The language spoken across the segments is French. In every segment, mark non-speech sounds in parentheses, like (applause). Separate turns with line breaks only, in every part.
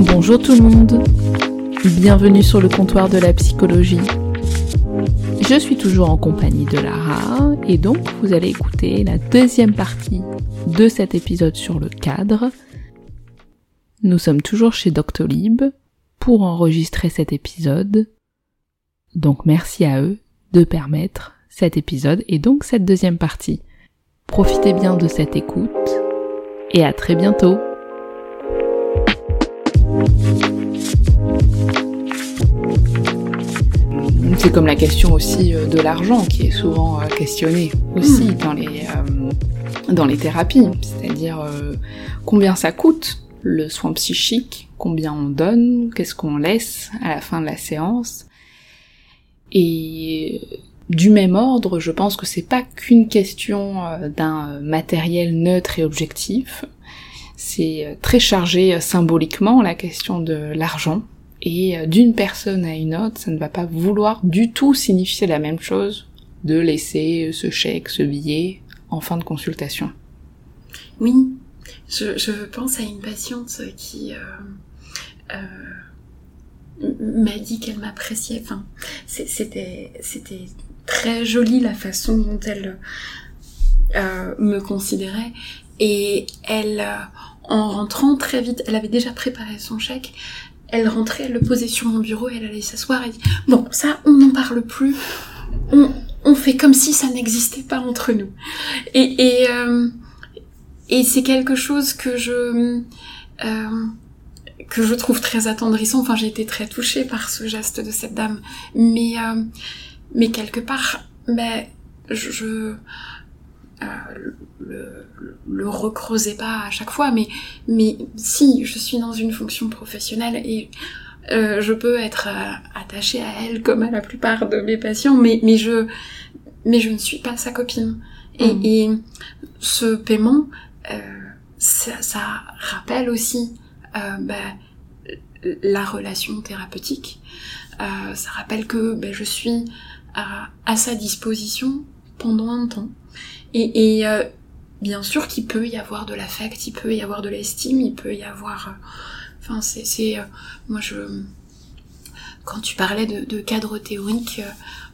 Bonjour tout le monde, bienvenue sur le comptoir de la psychologie. Je suis toujours en compagnie de Lara et donc vous allez écouter la deuxième partie de cet épisode sur le cadre. Nous sommes toujours chez Doctolib pour enregistrer cet épisode. Donc merci à eux de permettre cet épisode et donc cette deuxième partie. Profitez bien de cette écoute et à très bientôt. C'est comme la question aussi euh, de l'argent qui est souvent euh, questionnée aussi dans les euh, dans les thérapies, c'est-à-dire combien ça coûte le soin psychique, combien on donne, qu'est-ce qu'on laisse à la fin de la séance. Et du même ordre, je pense que c'est pas qu'une question d'un matériel neutre et objectif, c'est très chargé symboliquement la question de l'argent, et euh, d'une personne à une autre, ça ne va pas vouloir du tout signifier la même chose de laisser ce chèque, ce billet en fin de consultation.
Oui, je, pense à une patiente qui euh, euh, m'a dit qu'elle m'appréciait. C'était très joli la façon dont elle me considérait et elle en rentrant très vite, elle avait déjà préparé son chèque, elle rentrait, elle le posait sur mon bureau et elle allait s'asseoir et dit bon ça on n'en parle plus, on, fait comme si ça n'existait pas entre nous. Euh, et c'est quelque chose que je euh, que je trouve très attendrissant. Enfin j'ai été très touchée par ce geste de cette dame, mais euh, mais quelque part ben je euh, le, le recreuser pas à chaque fois, mais, mais si je suis dans une fonction professionnelle et euh, je peux être euh, attachée à elle comme à la plupart de mes patients, mais, mais, je, mais je ne suis pas sa copine. Et, mm. et ce paiement, ça, ça, rappelle aussi bah, la relation thérapeutique. ça rappelle que bah, je suis à, à sa disposition pendant un temps et, euh, bien sûr qu'il peut y avoir de l'affect, il peut y avoir de l'estime, il peut y avoir... Euh, enfin, c'est... euh, moi, je... Quand tu parlais de, cadre théorique,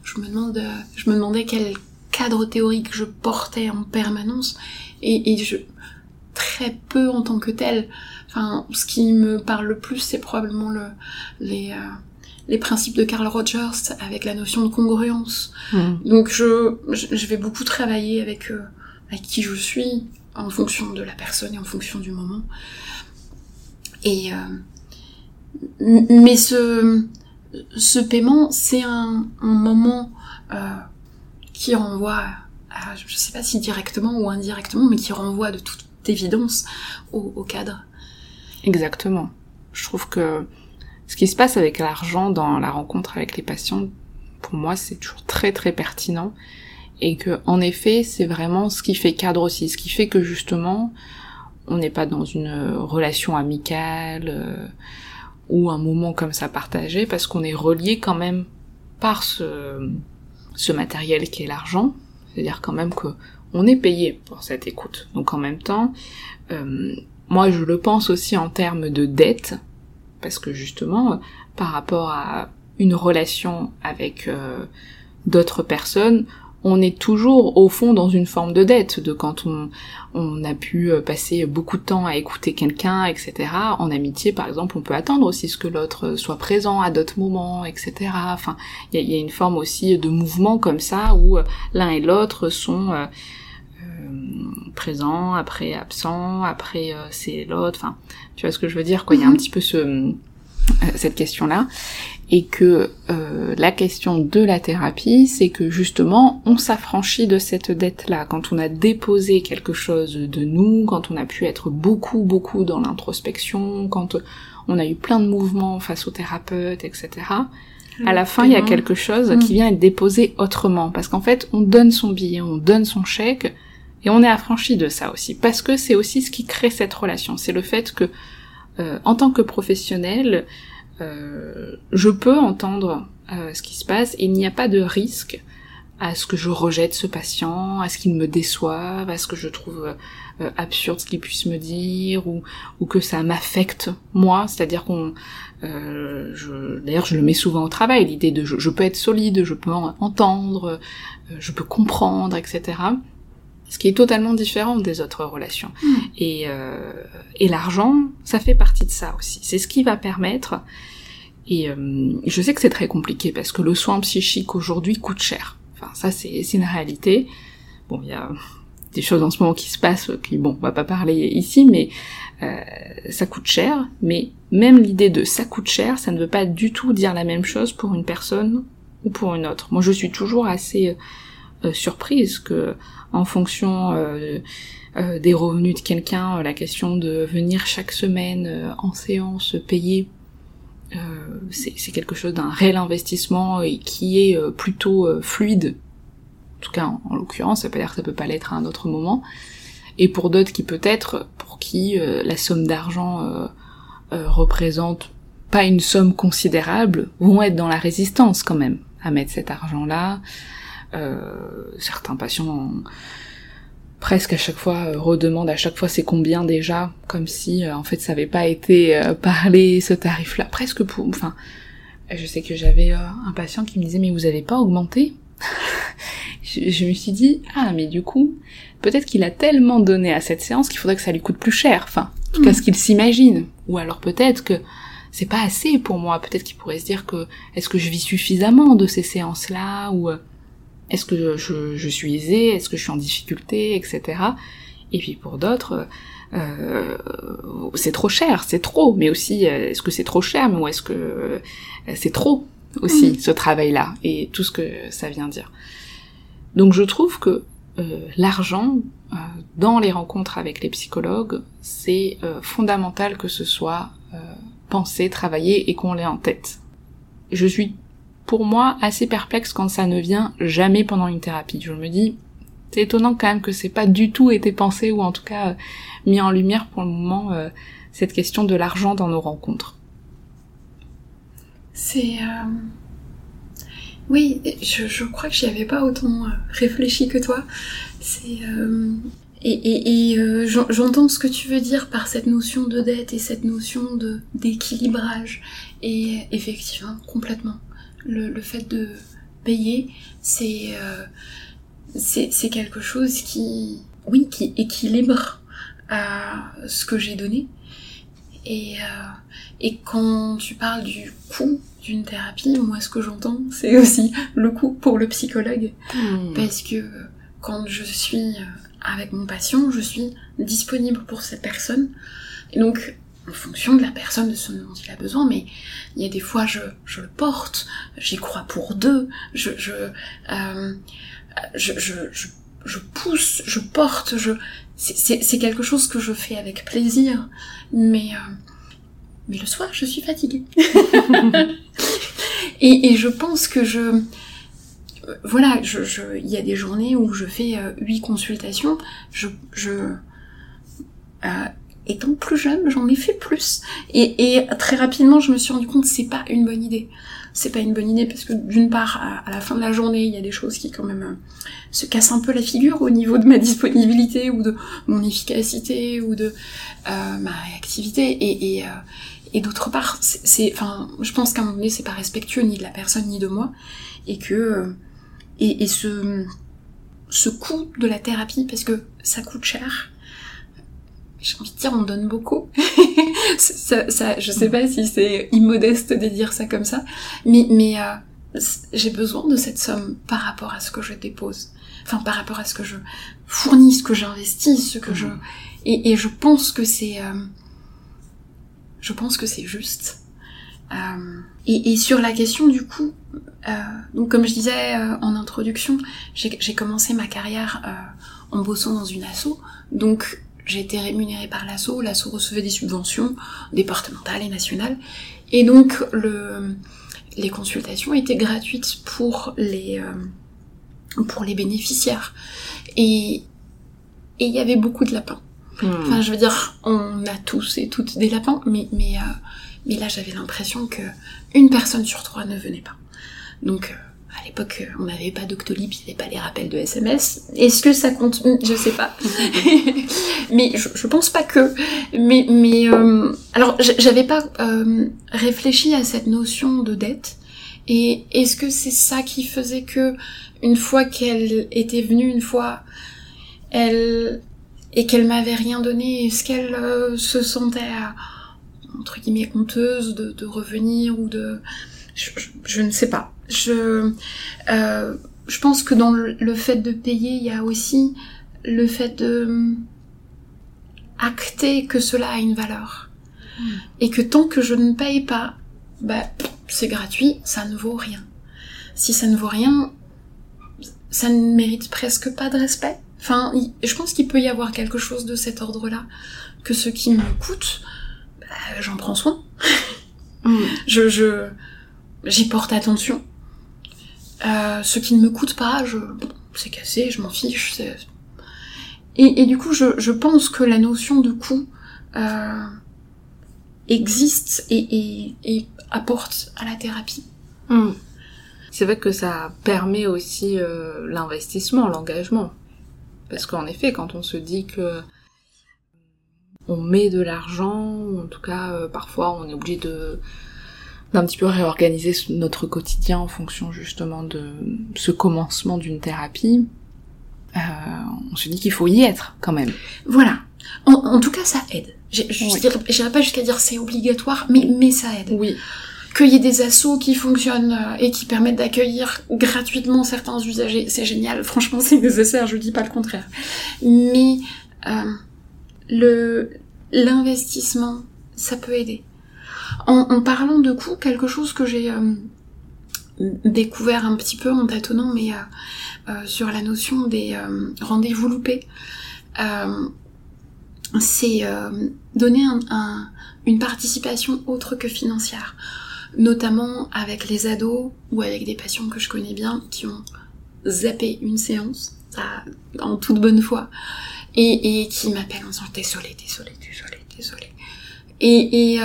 je me, demande, je me demandais quel cadre théorique je portais en permanence. Et, et je... Très peu en tant que tel. Enfin, ce qui me parle le plus, c'est probablement le, les les principes de Carl Rogers avec la notion de congruence. Hmm. Donc je, je vais beaucoup travailler avec, euh, avec qui je suis en fonction de la personne et en fonction du moment. Et euh, mais ce ce paiement c'est un, un, moment euh, qui renvoie à, je sais pas si directement ou indirectement mais qui renvoie de toute évidence au, au cadre.
Exactement. Je trouve que ce qui se passe avec l'argent dans la rencontre avec les patients, pour moi, c'est toujours très très pertinent. Et que en effet, c'est vraiment ce qui fait cadre aussi, ce qui fait que justement, on n'est pas dans une relation amicale euh, ou un moment comme ça partagé parce qu'on est relié quand même par ce, ce matériel qui est l'argent, c'est-à-dire quand même que on est payé pour cette écoute. Donc en même temps, euh, moi je le pense aussi en termes de dette, parce que justement, par rapport à une relation avec euh, d'autres personnes, on est toujours au fond dans une forme de dette, de quand on, a pu euh, passer beaucoup de temps à écouter quelqu'un, etc. En amitié, par exemple, on peut attendre aussi ce que l'autre soit présent à d'autres moments, etc. Enfin, il y a, une forme aussi de mouvement comme ça où euh, l'un et l'autre sont présents, après absents, après c'est l'autre. Enfin, tu vois ce que je veux dire quoi Il y a un mhm. petit peu ce cette question-là, et que euh, la question de la thérapie, c'est que justement, on s'affranchit de cette dette-là quand on a déposé quelque chose de nous, quand on a pu être beaucoup, beaucoup dans l'introspection, quand on a eu plein de mouvements face au thérapeute, etc. À la fin, il y a quelque chose qui mm. vient être déposé autrement, parce qu'en fait, on donne son billet, on donne son chèque, et on est affranchi de ça aussi, parce que c'est aussi ce qui crée cette relation. C'est le fait que, euh, en tant que professionnel, euh, je peux entendre euh, ce qui se passe, et il n'y a pas de risque à ce que je rejette ce patient, à ce qu'il me déçoive, à ce que je trouve euh, absurde ce qu'il puisse me dire, ou, ou que ça m'affecte moi, c'est-à-dire qu'on... Euh, D'ailleurs, je le mets souvent au travail, l'idée de je, peux être solide, je peux entendre, euh, je peux comprendre, etc. Ce qui est totalement différent des autres relations. Hmm. Et, euh, et l'argent, ça fait partie de ça aussi. C'est ce qui va permettre... Et je sais que c'est très compliqué parce que le soin psychique aujourd'hui coûte cher. Enfin, ça, c'est une réalité. Bon, il y a des choses en ce moment qui se passent, qui, bon, on va pas parler ici, mais euh, ça coûte cher. Mais même l'idée de ça coûte cher, ça ne veut pas du tout dire la même chose pour une personne ou pour une autre. Moi, je suis toujours assez euh, surprise que, en fonction euh, des revenus de quelqu'un, la question de venir chaque semaine en séance payer euh, c'est quelque chose d'un réel investissement et qui est euh, plutôt euh, fluide. En tout cas, en, l'occurrence, ça peut dire que ça peut pas l'être à un autre moment. Et pour d'autres qui peut-être, pour qui la somme d'argent représente pas une somme considérable, vont être dans la résistance quand même à mettre cet argent-là. Certains patients presque à chaque fois euh, redemande à chaque fois c'est combien déjà comme si euh, en fait ça avait pas été euh, (laughs) parlé ce tarif là presque pour enfin je sais que j'avais un patient qui me disait mais vous avez pas augmenté (laughs) je, me suis dit ah mais du coup peut-être qu'il a tellement donné à cette séance qu'il faudrait que ça lui coûte plus cher enfin en tout cas mm. ce qu'il s'imagine. Ou alors peut-être que c'est pas assez pour moi. Peut-être qu'il pourrait se dire que est-ce que je vis suffisamment de ces séances là ou est-ce que je, suis aisée? Est-ce que je suis en difficulté? Etc. Et puis pour d'autres, euh, c'est trop cher, c'est trop, mais aussi euh, est-ce que c'est trop cher, mais ou est-ce que euh, c'est trop aussi mm. ce travail-là? Et tout ce que ça vient dire. Donc je trouve que l'argent dans les rencontres avec les psychologues, c'est fondamental que ce soit pensé, travaillé et qu'on l'ait en tête. Je suis pour moi assez perplexe quand ça ne vient jamais pendant une thérapie. Je me dis, c'est étonnant quand même que c'est pas du tout été pensé ou en tout cas euh, mis en lumière pour le moment euh, cette question de l'argent dans nos rencontres.
C'est euh... oui, je, crois que j'y avais pas autant réfléchi que toi. C'est et, et, et j'entends ce que tu veux dire par cette notion de dette et cette notion de d'équilibrage et effectivement complètement le, fait de payer, c'est euh, c'est quelque chose qui, oui, qui équilibre euh, ce que j'ai donné. Et, euh, et quand tu parles du coût d'une thérapie, moi ce que j'entends, c'est aussi le coût pour le psychologue. Hmm. Parce que quand je suis avec mon patient, je suis disponible pour cette personne. Et donc en fonction de la personne, de ce dont il a besoin, mais il y a des fois je, je le porte, j'y crois pour deux, je, je, euh, je, je, je, pousse, je porte, je, c'est quelque chose que je fais avec plaisir, mais, euh, mais le soir je suis fatiguée. (laughs) et, et je pense que je, voilà, je, je, il y a des journées où je fais euh, huit consultations, je, je, étant plus jeune, j'en ai fait plus. Et, et, très rapidement, je me suis rendu compte que c'est pas une bonne idée. C'est pas une bonne idée parce que d'une part, à, la fin de la journée, il y a des choses qui quand même euh, se cassent un peu la figure au niveau de ma disponibilité ou de mon efficacité ou de euh, ma réactivité. Et, et, euh, et d'autre part, c'est, enfin, je pense qu'à un moment donné, c'est pas respectueux ni de la personne ni de moi, et que euh, et, et ce ce coût de la thérapie parce que ça coûte cher j'ai envie de dire on donne beaucoup. (laughs) ça, ça, je sais pas si c'est immodeste de dire ça comme ça, mais, mais euh, j'ai besoin de cette somme par rapport à ce que je dépose. Enfin, par rapport à ce que je fournis, ce que j'investis, ce que je... Mm. Et, et, je pense que c'est... Euh, je pense que c'est juste. et, et, sur la question du coup, donc comme je disais en introduction, j'ai commencé ma carrière en bossant dans une asso, donc j'ai été rémunérée par l'asso, l'asso recevait des subventions départementales et nationales, et donc le, les consultations étaient gratuites pour les euh, pour les bénéficiaires. Et et il y avait beaucoup de lapins. Hmm. Enfin, je veux dire, on a tous et toutes des lapins, mais mais euh, mais là j'avais l'impression que une personne sur trois ne venait pas. Donc euh, à l'époque, on n'avait pas d'Octolib, il n'y avait pas les rappels de SMS. Est-ce que ça compte? Je sais pas. (laughs) mais je, je, pense pas que. Mais, mais euh, alors, j'avais pas euh, réfléchi à cette notion de dette. Et est-ce que c'est ça qui faisait que, une fois qu'elle était venue, une fois, elle et qu'elle m'avait rien donné, est-ce qu'elle euh, se sentait entre guillemets honteuse de revenir ou de je, je, ne sais pas. Je, euh, je pense que dans le, fait de payer, il y a aussi le fait de hum, acter que cela a une valeur. Hmm. Et que tant que je ne paye pas, bah, c'est gratuit, ça ne vaut rien. Si ça ne vaut rien, ça ne mérite presque pas de respect. Enfin, je pense qu'il peut y avoir quelque chose de cet ordre-là. Que ce qui me coûte, bah, j'en prends soin. Hmm. je, je, j'y porte attention. Euh, ce qui ne me coûte pas, je, c'est cassé, je m'en fiche. Et, du coup, je, pense que la notion de coût euh, existe et, apporte à la thérapie.
Hmm. C'est vrai que ça permet aussi euh, l'investissement, l'engagement. Parce qu'en effet, quand on se dit que on met de l'argent, en tout cas, parfois on est obligé de d'un petit peu réorganiser notre quotidien en fonction justement de ce commencement d'une thérapie, euh, on se dit qu'il faut y être quand même.
Voilà. En, tout cas, ça aide. Je n'irai pas jusqu'à dire c'est obligatoire, mais, mais ça aide.
Oui.
Qu'il y ait des assos qui fonctionnent euh, et qui permettent d'accueillir gratuitement certains usagers, c'est génial. Franchement, c'est nécessaire, je dis pas le contraire. Mais euh, le l'investissement, ça peut aider. En, parlant de coûts, quelque chose que j'ai euh, découvert un petit peu en tâtonnant, mais euh, euh, sur la notion des rendez-vous loupés, c'est donner une participation autre que financière, notamment avec les ados ou avec des patients que je connais bien qui ont zappé une séance, en toute bonne foi, et, qui m'appellent en disant désolé, désolé, désolé, désolé. Et,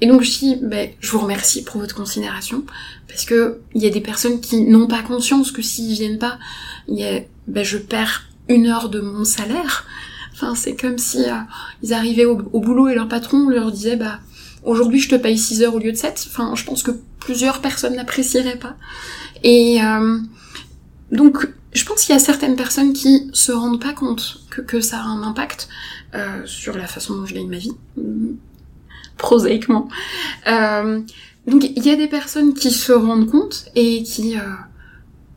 et donc je dis, ben, je vous remercie pour votre considération, parce que il y a des personnes qui n'ont pas conscience que s'ils viennent pas, y a, ben, je perds une heure de mon salaire. Enfin, c'est comme si euh, ils arrivaient au, boulot et leur patron leur disait, bah aujourd'hui je te paye 6 heures au lieu de 7. Enfin, je pense que plusieurs personnes n'apprécieraient pas. Et euh, donc, je pense qu'il y a certaines personnes qui se rendent pas compte que, que ça a un impact euh, sur la façon dont je gagne ma vie prosaïquement. Euh, donc il y a des personnes qui se rendent compte et qui euh,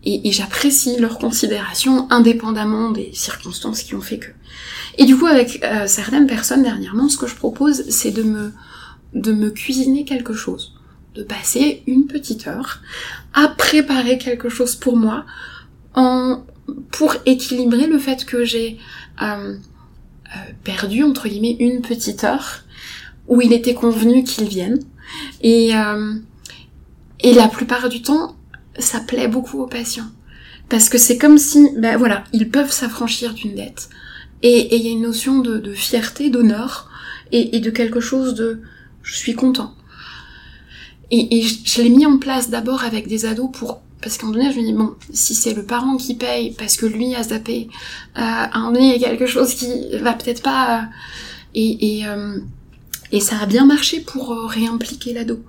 et, j'apprécie leur considération indépendamment des circonstances qui ont fait que. Et du coup avec euh, certaines personnes dernièrement, ce que je propose, c'est de me de me cuisiner quelque chose, de passer une petite heure à préparer quelque chose pour moi, en pour équilibrer le fait que j'ai euh, perdu entre guillemets une petite heure où il était convenu qu'ils viennent. Et, euh, et la plupart du temps, ça plaît beaucoup aux patients. Parce que c'est comme si, ben voilà, ils peuvent s'affranchir d'une dette. Et il y a une notion de, fierté, d'honneur, et, et, de quelque chose de je suis content. Et, et je, l'ai mis en place d'abord avec des ados pour parce qu'à un moment donné, je me dis, bon, si c'est le parent qui paye parce que lui a zappé, euh, à un moment donné, il y a quelque chose qui va peut-être pas... Euh, et, et, euh, et ça a bien marché pour euh, réimpliquer l'ado.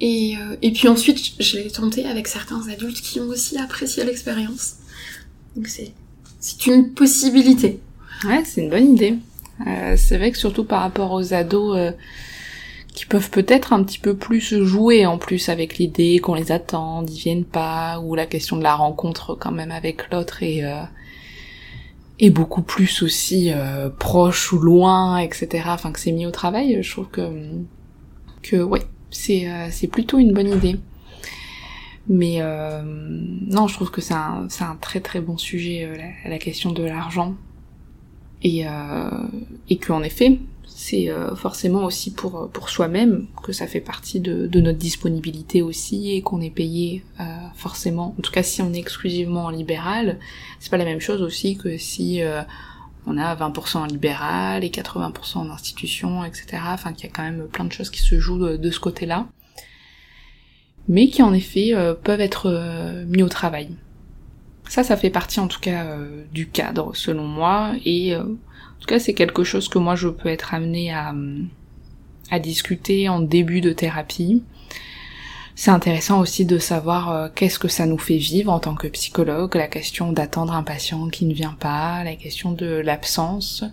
Et, euh, et puis ensuite, je l'ai tenté avec certains adultes qui ont aussi apprécié l'expérience. Donc c'est, une possibilité.
Ouais, c'est une bonne idée. Euh, c'est vrai que surtout par rapport aux ados qui peuvent peut-être un petit peu plus jouer en plus avec l'idée qu'on les attend, ils viennent pas, ou la question de la rencontre quand même avec l'autre et et beaucoup plus aussi proche ou loin, etc. Enfin que c'est mis au travail, je trouve que que ouais, c'est euh, c'est plutôt une bonne idée. Mais euh, non, je trouve que c'est un, c'est un très très bon sujet, euh, la, question de l'argent. Et, euh, et qu'en effet, c'est euh, forcément aussi pour, pour soi-même que ça fait partie de, de notre disponibilité aussi et qu'on est payé euh, forcément. En tout cas, si on est exclusivement en libéral, c'est pas la même chose aussi que si euh, on a 20% en libéral et 80% en institution, etc. Enfin, qu'il y a quand même plein de choses qui se jouent de, ce côté-là mais qui en effet euh, peuvent être euh, mis au travail. Ça, ça fait partie en tout cas euh, du cadre selon moi, et en tout cas c'est quelque chose que moi je peux être amenée à, à discuter en début de thérapie. C'est intéressant aussi de savoir qu'est-ce que ça nous fait vivre en tant que psychologue, la question d'attendre un patient qui ne vient pas, la question de l'absence.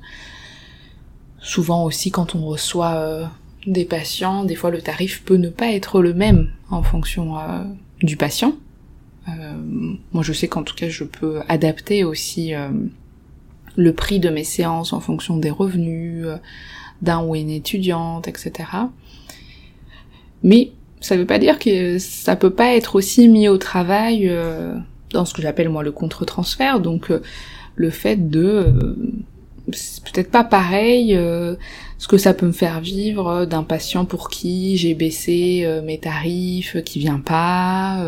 Souvent aussi quand on reçoit des patients, des fois le tarif peut ne pas être le même en fonction euh, du patient. Euh, moi je sais qu'en tout cas je peux adapter aussi euh, le prix de mes séances en fonction des revenus euh, d'un ou une étudiante, etc. Mais ça veut pas dire que ça peut pas être aussi mis au travail dans ce que j'appelle moi le contre-transfert, donc le fait de c'est peut-être pas pareil euh, ce que ça peut me faire vivre d'un patient pour qui j'ai baissé euh, mes tarifs, qui vient pas.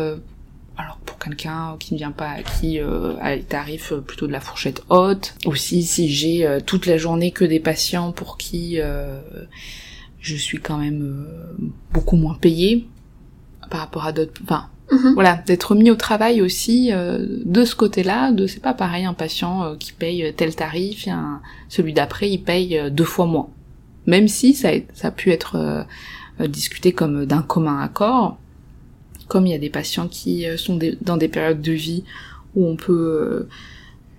Euh, alors pour quelqu'un qui ne vient pas, qui a les tarifs plutôt de la fourchette haute. Aussi si j'ai toute la journée que des patients pour qui je suis quand même beaucoup moins payée par rapport à d'autres. Enfin, Mhm. Voilà, d'être mis au travail aussi euh, de ce côté-là, de c'est pas pareil un patient euh, qui paye tel tarif, et celui d'après il paye euh, deux fois moins. Même si ça, ça a pu être discuté comme d'un commun accord, comme il y a des patients qui sont dans des périodes de vie où on peut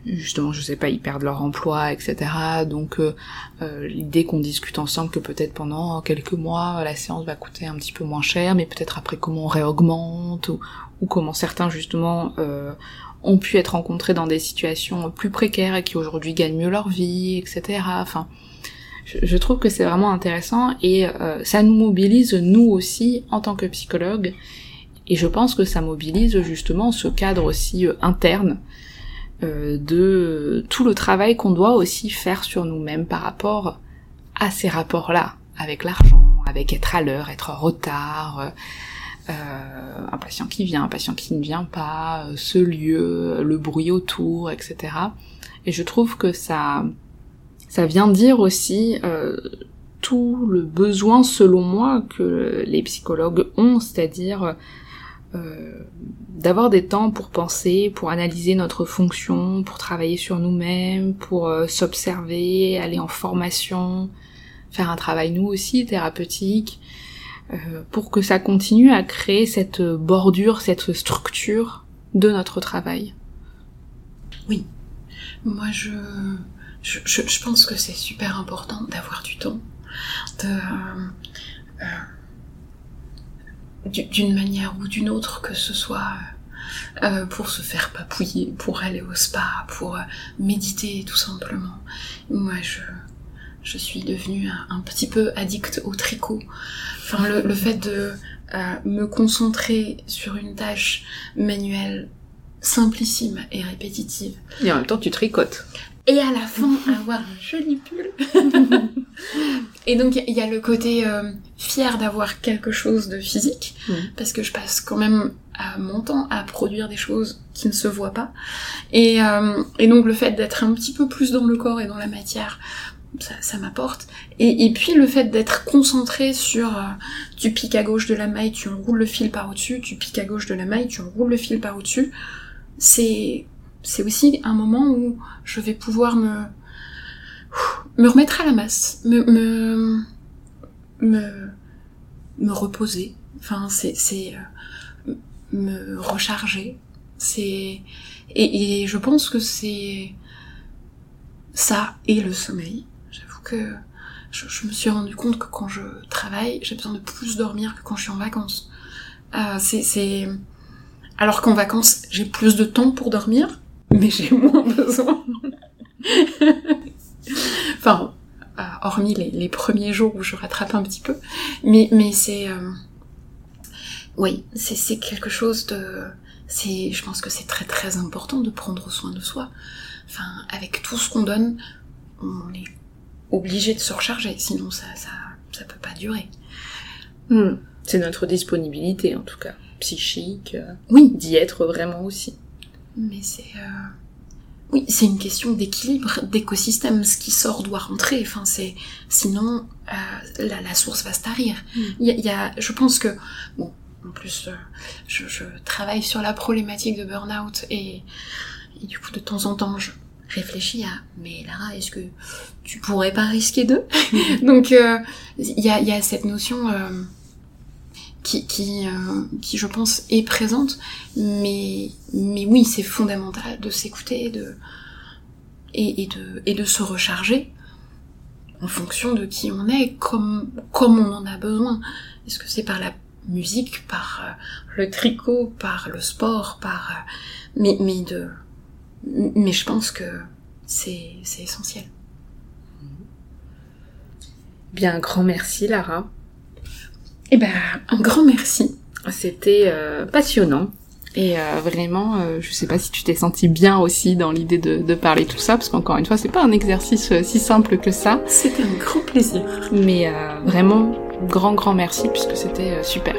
justement, je sais pas, ils perdent leur emploi, etc. Donc euh, euh, l'idée qu'on discute ensemble que peut-être pendant quelques mois la séance va coûter un petit peu moins cher, mais peut-être après comment on réaugmente ou, comment certains justement euh, ont pu être rencontrés dans des situations plus précaires et qui aujourd'hui gagnent mieux leur vie, etc. Enfin, je, trouve que c'est vraiment intéressant et ça nous mobilise nous aussi en tant que psychologue. Et je pense que ça mobilise justement ce cadre aussi interne euh, de tout le travail qu'on doit aussi faire sur nous-mêmes par rapport à ces rapports-là, avec l'argent, avec être à l'heure, être en retard, euh, un patient qui vient, un patient qui ne vient pas, euh, ce lieu, le bruit autour, etc. Et je trouve que ça, ça vient dire aussi euh, tout le besoin, selon moi, que les psychologues ont, c'est-à-dire euh, d'avoir des temps pour penser, pour analyser notre fonction, pour travailler sur nous-mêmes, pour euh, s'observer, aller en formation, faire un travail nous aussi thérapeutique, euh, pour que ça continue à créer cette bordure, cette structure de notre travail.
Oui, moi je, je, je pense que c'est super important d'avoir du temps, de d'une manière ou d'une autre, que ce soit euh, pour se faire papouiller, pour aller au spa, pour euh, méditer tout simplement. Moi, je, je suis devenue un, petit peu addict au tricot. Enfin, le, fait de euh, me concentrer sur une tâche manuelle simplissime et répétitive.
Et en même temps, tu tricotes.
Et à la fin, avoir un joli pull. (laughs) et donc, il y a le côté euh, fier d'avoir quelque chose de physique, parce que je passe quand même à mon temps à produire des choses qui ne se voient pas. Et, euh, et donc, le fait d'être un petit peu plus dans le corps et dans la matière, ça, ça m'apporte. Et, et, puis le fait d'être concentré sur euh, tu piques à gauche de la maille, tu enroules le fil par au-dessus, tu piques à gauche de la maille, tu enroules le fil par au-dessus, c'est c'est aussi un moment où je vais pouvoir me me remettre à la masse, me me me, reposer. Enfin, c'est c'est euh, me recharger. C'est et, et je pense que c'est ça et le sommeil. J'avoue que je, je, me suis rendu compte que quand je travaille, j'ai besoin de plus dormir que quand je suis en vacances. Euh, c'est alors qu'en vacances, j'ai plus de temps pour dormir, mais j'ai moins besoin. enfin, euh, hormis les, les, premiers jours où je rattrape un petit peu, mais, mais c'est euh, oui, c'est quelque chose de... Je pense que c'est très très important de prendre soin de soi. Enfin, avec tout ce qu'on donne, on est obligé de se recharger, sinon ça, ça, ça peut pas durer.
Hmm. C'est notre disponibilité, en tout cas, psychique. euh,
Oui,
D'y être vraiment aussi.
Mais c'est... euh, Oui, c'est une question d'équilibre, d'écosystème. Ce qui sort doit rentrer. Enfin, c'est sinon euh, la, la source va se tarir.
Mm.
Il y, a, il y a- je pense que bon, en plus, euh, je, je travaille sur la problématique de burn-out et, et du coup, de temps en temps, je réfléchis à mais Lara, est-ce que tu pourrais pas risquer d'eux? (laughs) Donc, euh, y, a, il y a cette notion. Qui, euh, qui, je pense, est présente, mais, mais oui, c'est fondamental de s'écouter de, et, de, et de se recharger en fonction de qui on est, comme, comme on en a besoin. Est-ce que c'est par la musique, par euh, le tricot, par le sport, par... euh, mais, mais, de, mais je pense que c'est essentiel.
Bien, grand merci, Lara.
Eh ben, un grand merci.
C'était euh, passionnant. Et euh, vraiment, euh, je sais pas si tu t'es senti bien aussi dans l'idée de, de parler tout ça, parce qu'encore une fois, c'est pas un exercice euh, si simple que ça.
C'était un grand plaisir.
Mais euh, vraiment, grand, grand merci, puisque c'était euh, super.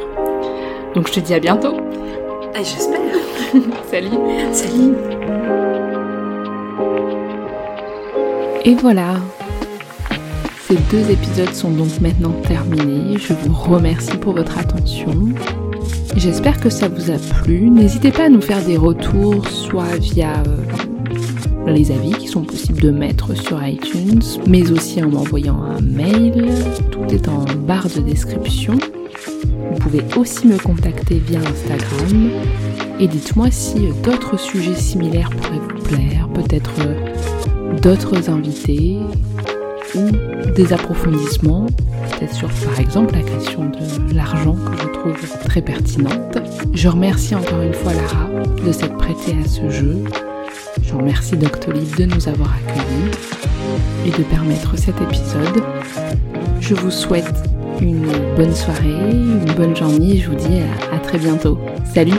Donc je te dis à bientôt.
Et j'espère. (laughs)
Salut
Salut.
Et voilà. Ces deux épisodes sont donc maintenant terminés. Je vous remercie pour votre attention. J'espère que ça vous a plu. N'hésitez pas à nous faire des retours, soit via euh, les avis qui sont possibles de mettre sur iTunes, mais aussi en m'envoyant un mail. Tout est en barre de description. Vous pouvez aussi me contacter via Instagram. Et dites-moi si euh, d'autres sujets similaires pourraient vous plaire, peut-être euh, d'autres invités des approfondissements, peut-être sur par exemple la question de l'argent que je trouve très pertinente. Je remercie encore une fois Lara de s'être prêtée à ce jeu. Je remercie Doctolib de nous avoir accueillis et de permettre cet épisode. Je vous souhaite une bonne soirée, une bonne journée je vous dis à très bientôt. Salut